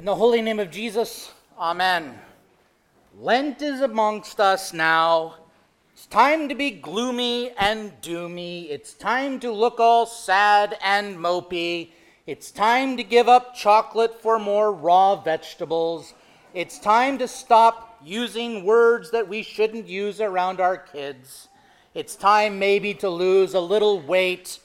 In the holy name of Jesus, Amen. Lent is amongst us now. It's time to be gloomy and doomy. It's time to look all sad and mopey. It's time to give up chocolate for more raw vegetables. It's time to stop using words that we shouldn't use around our kids. It's time maybe to lose a little weight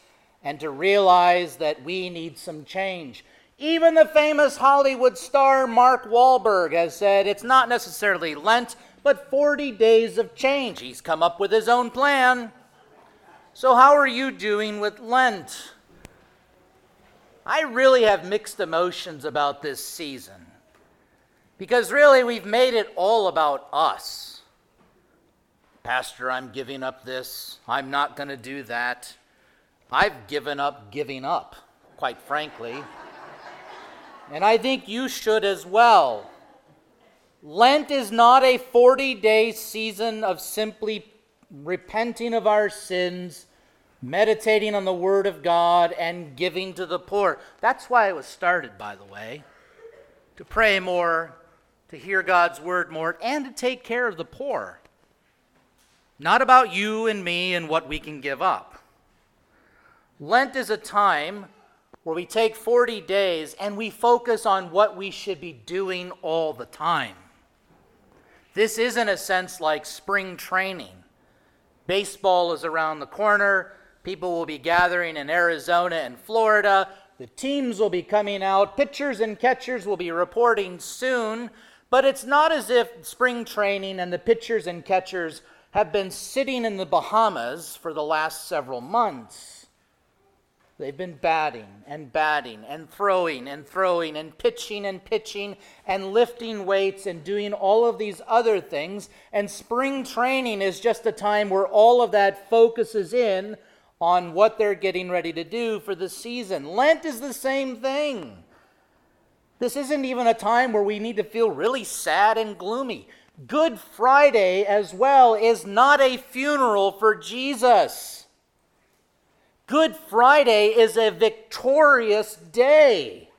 and to realize that we need some change. Even the famous Hollywood star Mark Wahlberg has said it's not necessarily Lent, but 40 days of change. He's come up with his own plan. So, how are you doing with Lent? I really have mixed emotions about this season because really we've made it all about us. Pastor, I'm giving up this. I'm not going to do that. I've given up giving up, quite frankly and I think you should as well. Lent is not a 40 day season of simply repenting of our sins, meditating on the Word of God, and giving to the poor. That's why it was started, by the way, to pray more, to hear God's Word more, and to take care of the poor. Not about you and me and what we can give up. Lent is a time where we take 40 days and we focus on what we should be doing all the time. This is, in a sense, like spring training. Baseball is around the corner. People will be gathering in Arizona and Florida. The teams will be coming out. Pitchers and catchers will be reporting soon. But it's not as if spring training and the pitchers and catchers have been sitting in the Bahamas for the last several months. They've been batting and batting and throwing and throwing and pitching and pitching and lifting weights and doing all of these other things. And spring training is just a time where all of that focuses in on what they're getting ready to do for the season. Lent is the same thing. This isn't even a time where we need to feel really sad and gloomy. Good Friday, as well, is not a funeral for Jesus. Good Friday is a victorious day.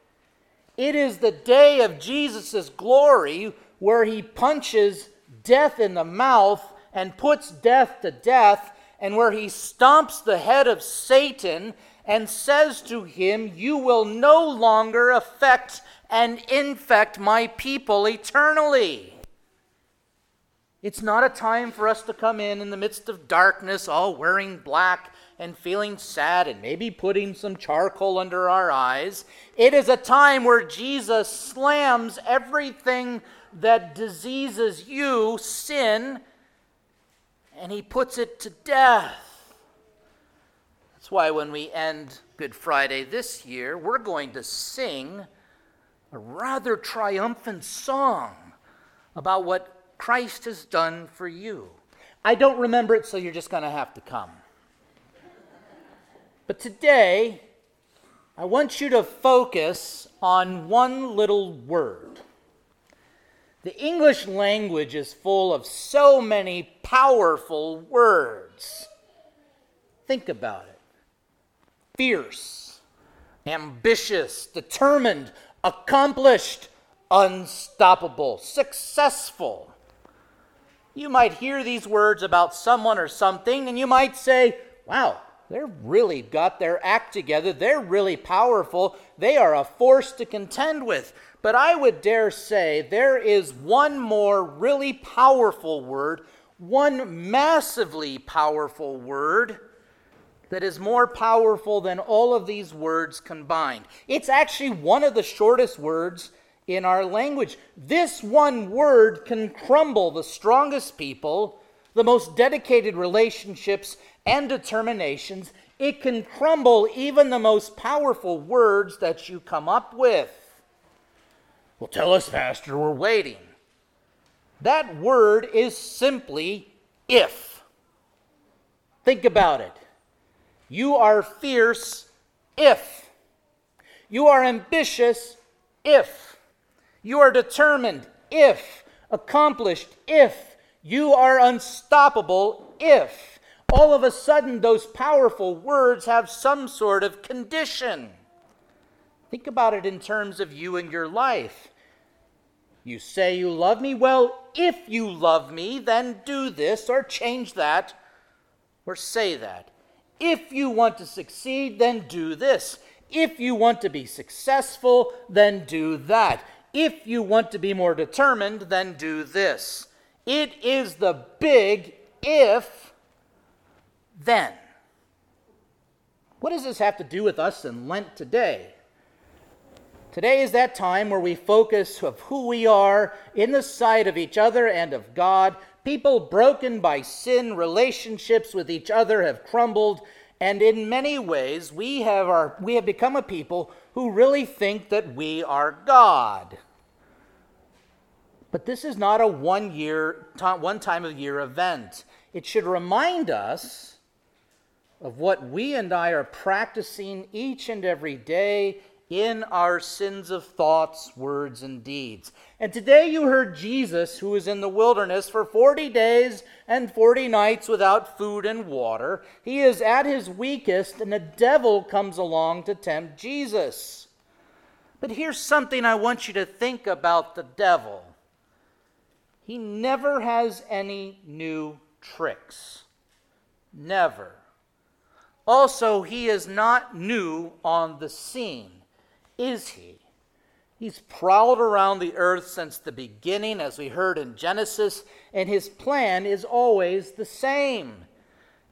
It is the day of Jesus' glory where he punches death in the mouth and puts death to death, and where he stomps the head of Satan and says to him, You will no longer affect and infect my people eternally. It's not a time for us to come in in the midst of darkness, all wearing black and feeling sad and maybe putting some charcoal under our eyes. It is a time where Jesus slams everything that diseases you, sin, and he puts it to death. That's why when we end Good Friday this year, we're going to sing a rather triumphant song about what Christ has done for you. I don't remember it, so you're just going to have to come. But today, I want you to focus on one little word. The English language is full of so many powerful words. Think about it fierce, ambitious, determined, accomplished, unstoppable, successful. You might hear these words about someone or something, and you might say, Wow, they're really got their act together. They're really powerful. They are a force to contend with. But I would dare say there is one more really powerful word, one massively powerful word that is more powerful than all of these words combined. It's actually one of the shortest words in our language. This one word can crumble the strongest people, the most dedicated relationships, and determinations, it can crumble even the most powerful words that you come up with. Well, tell us, Pastor, we're waiting. That word is simply if. Think about it. You are fierce if. You are ambitious if. You are determined if. Accomplished if. You are unstoppable if all of a sudden those powerful words have some sort of condition. Think about it in terms of you and your life. You say you love me? Well, if you love me, then do this or change that or say that. If you want to succeed, then do this. If you want to be successful, then do that. If you want to be more determined, then do this. It is the big if then. What does this have to do with us in Lent today? Today is that time where we focus of who we are in the sight of each other and of God. People broken by sin, relationships with each other have crumbled, and in many ways we have our we have become a people who really think that we are God. But this is not a one year one time of year event. It should remind us of what we and I are practicing each and every day in our sins of thoughts, words, and deeds. And today you heard Jesus, who was in the wilderness for 40 days and 40 nights without food and water. He is at his weakest, and the devil comes along to tempt Jesus. But here's something I want you to think about the devil he never has any new tricks. Never. Also, he is not new on the scene is he? He's prowled around the earth since the beginning, as we heard in Genesis, and his plan is always the same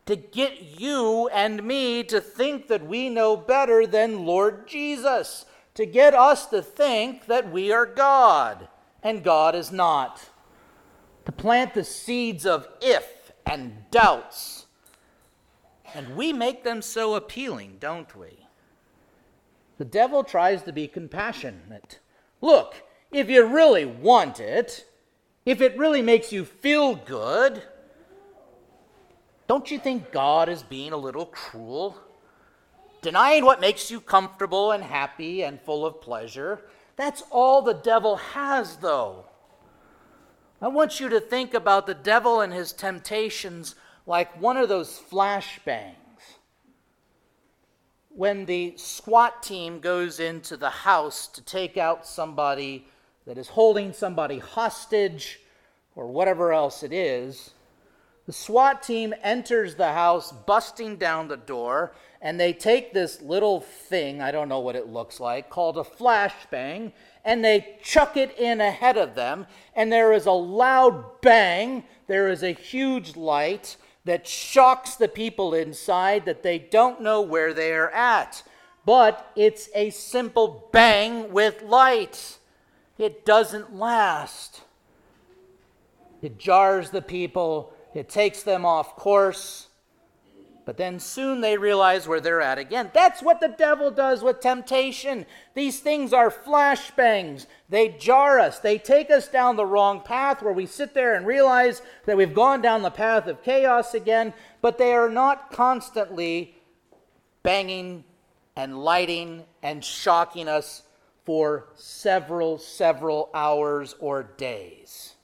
to get you and me to think that we know better than Lord Jesus, to get us to think that we are God, and God is not, to plant the seeds of if and doubts. And we make them so appealing, don't we? The devil tries to be compassionate. Look, if you really want it, if it really makes you feel good, don't you think God is being a little cruel? Denying what makes you comfortable and happy and full of pleasure. That's all the devil has, though. I want you to think about the devil and his temptations like one of those flashbangs. When the SWAT team goes into the house to take out somebody that is holding somebody hostage or whatever else it is, the SWAT team enters the house, busting down the door, and they take this little thing, I don't know what it looks like, called a flashbang, and they chuck it in ahead of them, and there is a loud bang, there is a huge light, that shocks the people inside that they don't know where they are at. But it's a simple bang with light. It doesn't last. It jars the people, it takes them off course. But then soon they realize where they're at again. That's what the devil does with temptation. These things are flashbangs. They jar us, they take us down the wrong path where we sit there and realize that we've gone down the path of chaos again, but they are not constantly banging and lighting and shocking us for several, several hours or days.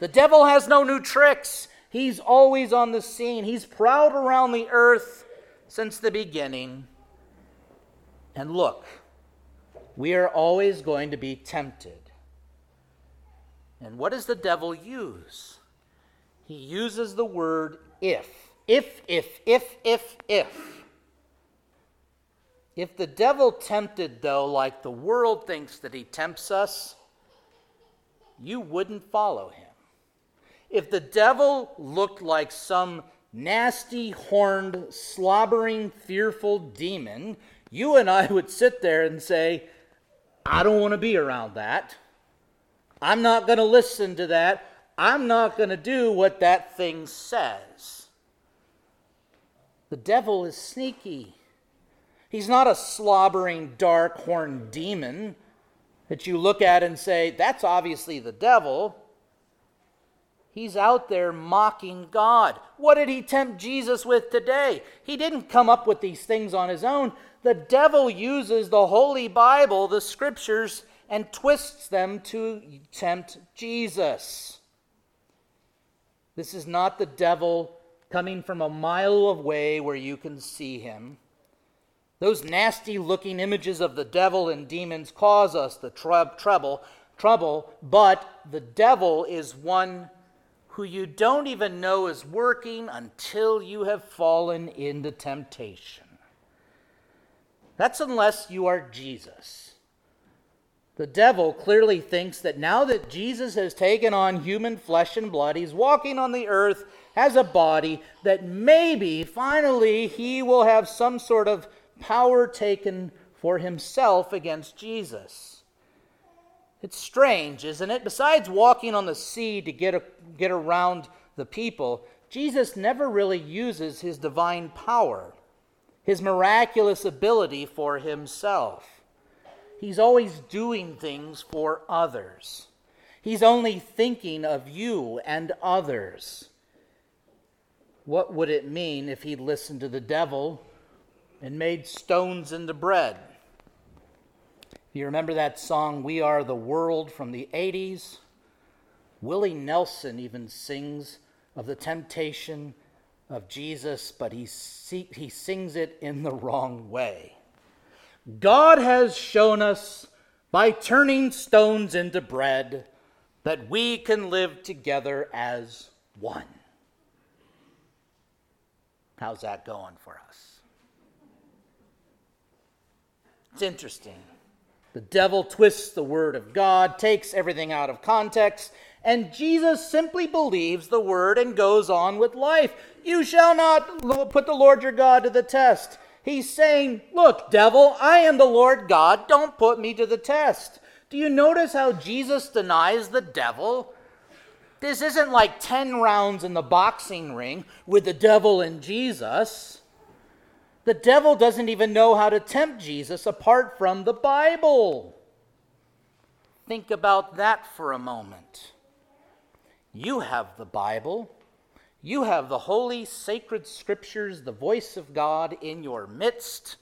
The devil has no new tricks. He's always on the scene. He's prowled around the earth since the beginning. And look, we are always going to be tempted. And what does the devil use? He uses the word if. If, if, if, if, if. If the devil tempted, though, like the world thinks that he tempts us, you wouldn't follow him. If the devil looked like some nasty, horned, slobbering, fearful demon, you and I would sit there and say, I don't want to be around that. I'm not going to listen to that. I'm not going to do what that thing says. The devil is sneaky. He's not a slobbering, dark, horned demon that you look at and say, that's obviously the devil. He's out there mocking God. What did he tempt Jesus with today? He didn't come up with these things on his own. The devil uses the Holy Bible, the scriptures, and twists them to tempt Jesus. This is not the devil coming from a mile away where you can see him. Those nasty looking images of the devil and demons cause us the trouble trouble, but the devil is one who you don't even know is working until you have fallen into temptation. That's unless you are Jesus. The devil clearly thinks that now that Jesus has taken on human flesh and blood, he's walking on the earth as a body, that maybe finally he will have some sort of power taken for himself against Jesus. It's strange, isn't it? Besides walking on the sea to get, a, get around the people, Jesus never really uses his divine power, his miraculous ability for himself. He's always doing things for others. He's only thinking of you and others. What would it mean if he listened to the devil and made stones into bread? You remember that song, We Are the World, from the 80s? Willie Nelson even sings of the temptation of Jesus, but he, he sings it in the wrong way. God has shown us by turning stones into bread that we can live together as one. How's that going for us? It's interesting. The devil twists the word of God, takes everything out of context, and Jesus simply believes the word and goes on with life. You shall not put the Lord your God to the test. He's saying, Look, devil, I am the Lord God. Don't put me to the test. Do you notice how Jesus denies the devil? This isn't like 10 rounds in the boxing ring with the devil and Jesus. The devil doesn't even know how to tempt Jesus apart from the Bible. Think about that for a moment. You have the Bible. You have the holy, sacred scriptures, the voice of God in your midst.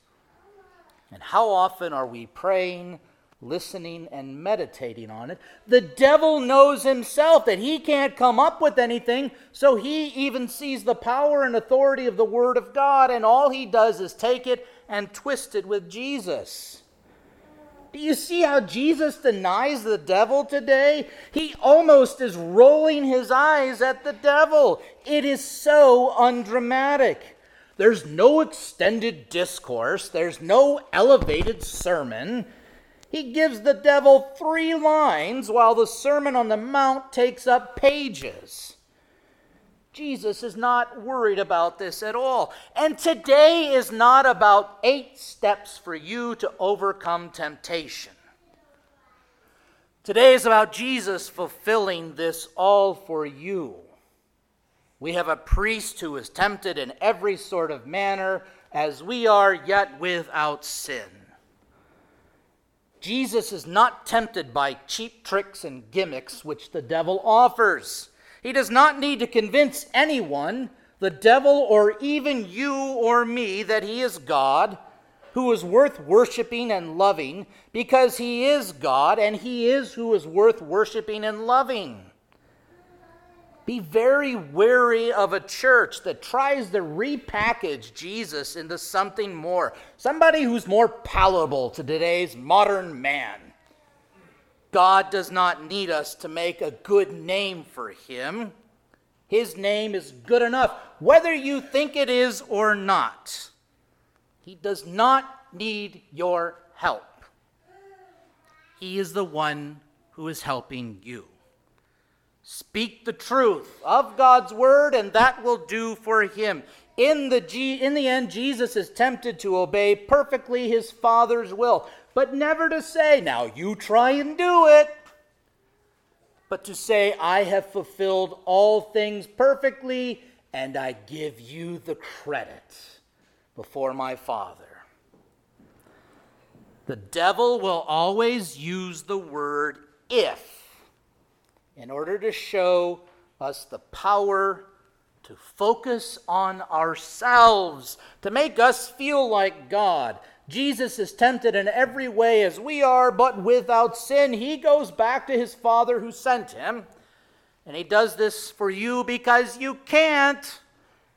And how often are we praying, listening, and meditating on it? The devil knows himself that he can't come up with anything, so he even sees the power and authority of the Word of God, and all he does is take it and twist it with Jesus. Do you see how Jesus denies the devil today? He almost is rolling his eyes at the devil. It is so undramatic. There's no extended discourse, there's no elevated sermon. He gives the devil three lines while the Sermon on the Mount takes up pages. Jesus is not worried about this at all. And today is not about eight steps for you to overcome temptation. Today is about Jesus fulfilling this all for you. We have a priest who is tempted in every sort of manner as we are, yet without sin. Jesus is not tempted by cheap tricks and gimmicks which the devil offers. He does not need to convince anyone, the devil or even you or me, that he is God, who is worth worshiping and loving, because he is God and he is who is worth worshiping and loving. Be very wary of a church that tries to repackage Jesus into something more, somebody who's more palatable to today's modern man. God does not need us to make a good name for him. His name is good enough, whether you think it is or not. He does not need your help. He is the one who is helping you. Speak the truth of God's word, and that will do for him. In the, G- in the end, Jesus is tempted to obey perfectly his Father's will but never to say, now you try and do it, but to say, I have fulfilled all things perfectly, and I give you the credit before my Father. The devil will always use the word if in order to show us the power to focus on ourselves, to make us feel like God, Jesus is tempted in every way as we are, but without sin. He goes back to his Father who sent him. And he does this for you because you can't,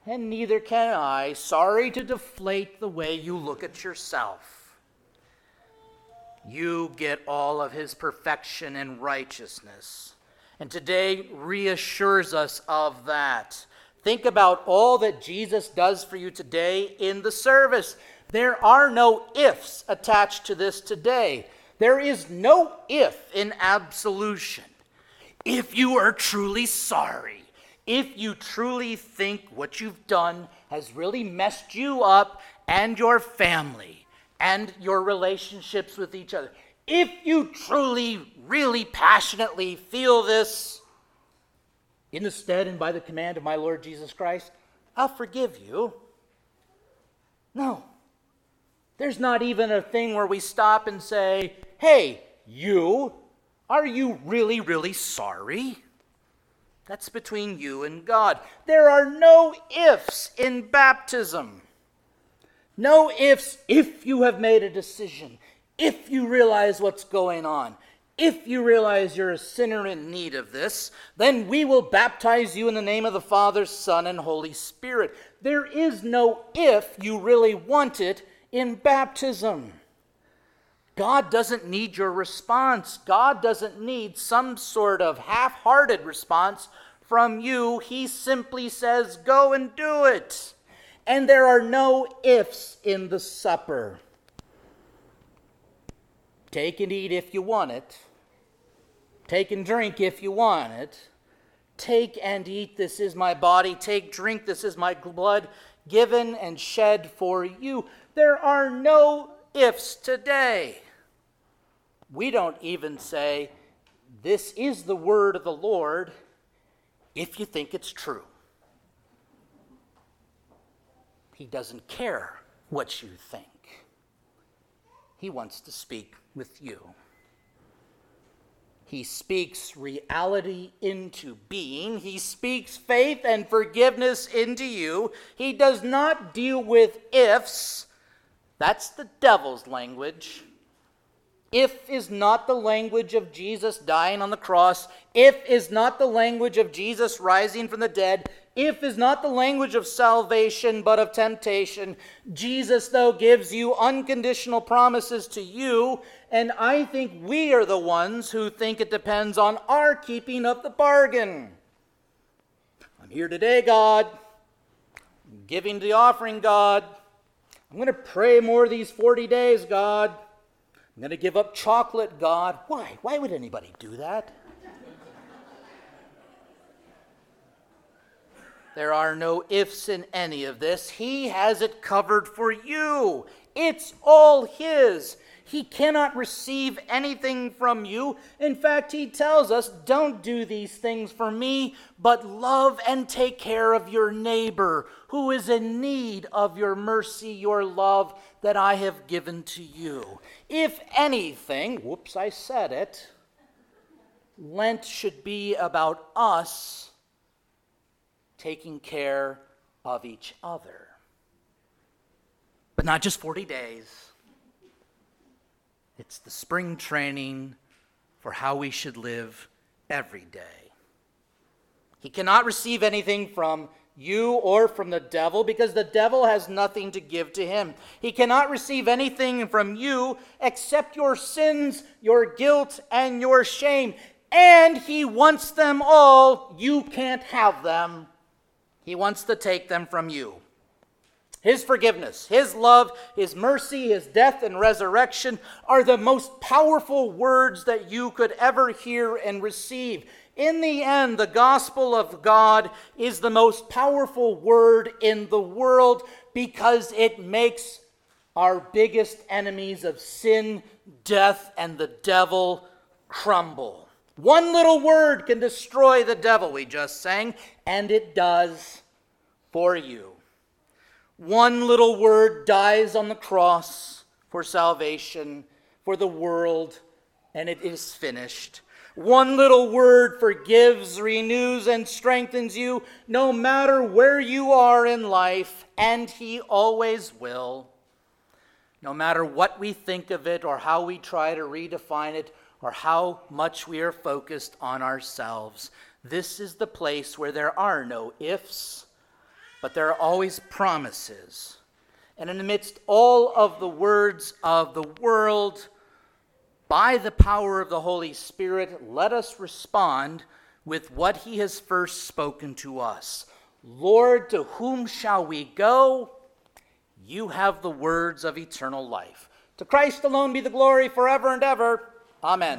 and neither can I. Sorry to deflate the way you look at yourself. you get all of his perfection and righteousness. And today reassures us of that. Think about all that Jesus does for you today in the service. There are no ifs attached to this today. There is no if in absolution. If you are truly sorry, if you truly think what you've done has really messed you up and your family and your relationships with each other, if you truly, really passionately feel this, in the stead and by the command of my Lord Jesus Christ, I'll forgive you. No. There's not even a thing where we stop and say, hey, you, are you really, really sorry? That's between you and God. There are no ifs in baptism. No ifs if you have made a decision, if you realize what's going on, if you realize you're a sinner in need of this, then we will baptize you in the name of the Father, Son, and Holy Spirit. There is no if you really want it in baptism. God doesn't need your response. God doesn't need some sort of half hearted response from you. He simply says, Go and do it. And there are no ifs in the supper. Take and eat if you want it. Take and drink if you want it. Take and eat, this is my body. Take, drink, this is my blood, given and shed for you. There are no ifs today. We don't even say, This is the word of the Lord, if you think it's true. He doesn't care what you think, He wants to speak with you. He speaks reality into being. He speaks faith and forgiveness into you. He does not deal with ifs. That's the devil's language. If is not the language of Jesus dying on the cross. If is not the language of Jesus rising from the dead. If is not the language of salvation, but of temptation. Jesus, though, gives you unconditional promises to you, and I think we are the ones who think it depends on our keeping of the bargain. I'm here today, God. I'm giving the offering, God. I'm going to pray more these 40 days, God. I'm going to give up chocolate, God. Why? Why would anybody do that? There are no ifs in any of this. He has it covered for you. It's all His. He cannot receive anything from you. In fact, He tells us, Don't do these things for me, but love and take care of your neighbor who is in need of your mercy, your love that I have given to you. If anything, whoops, I said it, Lent should be about us taking care of each other. But not just 40 days, it's the spring training for how we should live every day. He cannot receive anything from you or from the devil, because the devil has nothing to give to him. He cannot receive anything from you except your sins, your guilt, and your shame. And he wants them all. You can't have them. He wants to take them from you. His forgiveness, His love, His mercy, His death and resurrection are the most powerful words that you could ever hear and receive. In the end, the gospel of God is the most powerful word in the world because it makes our biggest enemies of sin, death, and the devil crumble. One little word can destroy the devil, we just sang, and it does for you. One little word dies on the cross for salvation, for the world, and it is finished. One little word forgives, renews, and strengthens you no matter where you are in life, and He always will. No matter what we think of it, or how we try to redefine it, or how much we are focused on ourselves, this is the place where there are no ifs, but there are always promises. And in amidst all of the words of the world, by the power of the Holy Spirit, let us respond with what he has first spoken to us. Lord, to whom shall we go? You have the words of eternal life. To Christ alone be the glory forever and ever. Amen.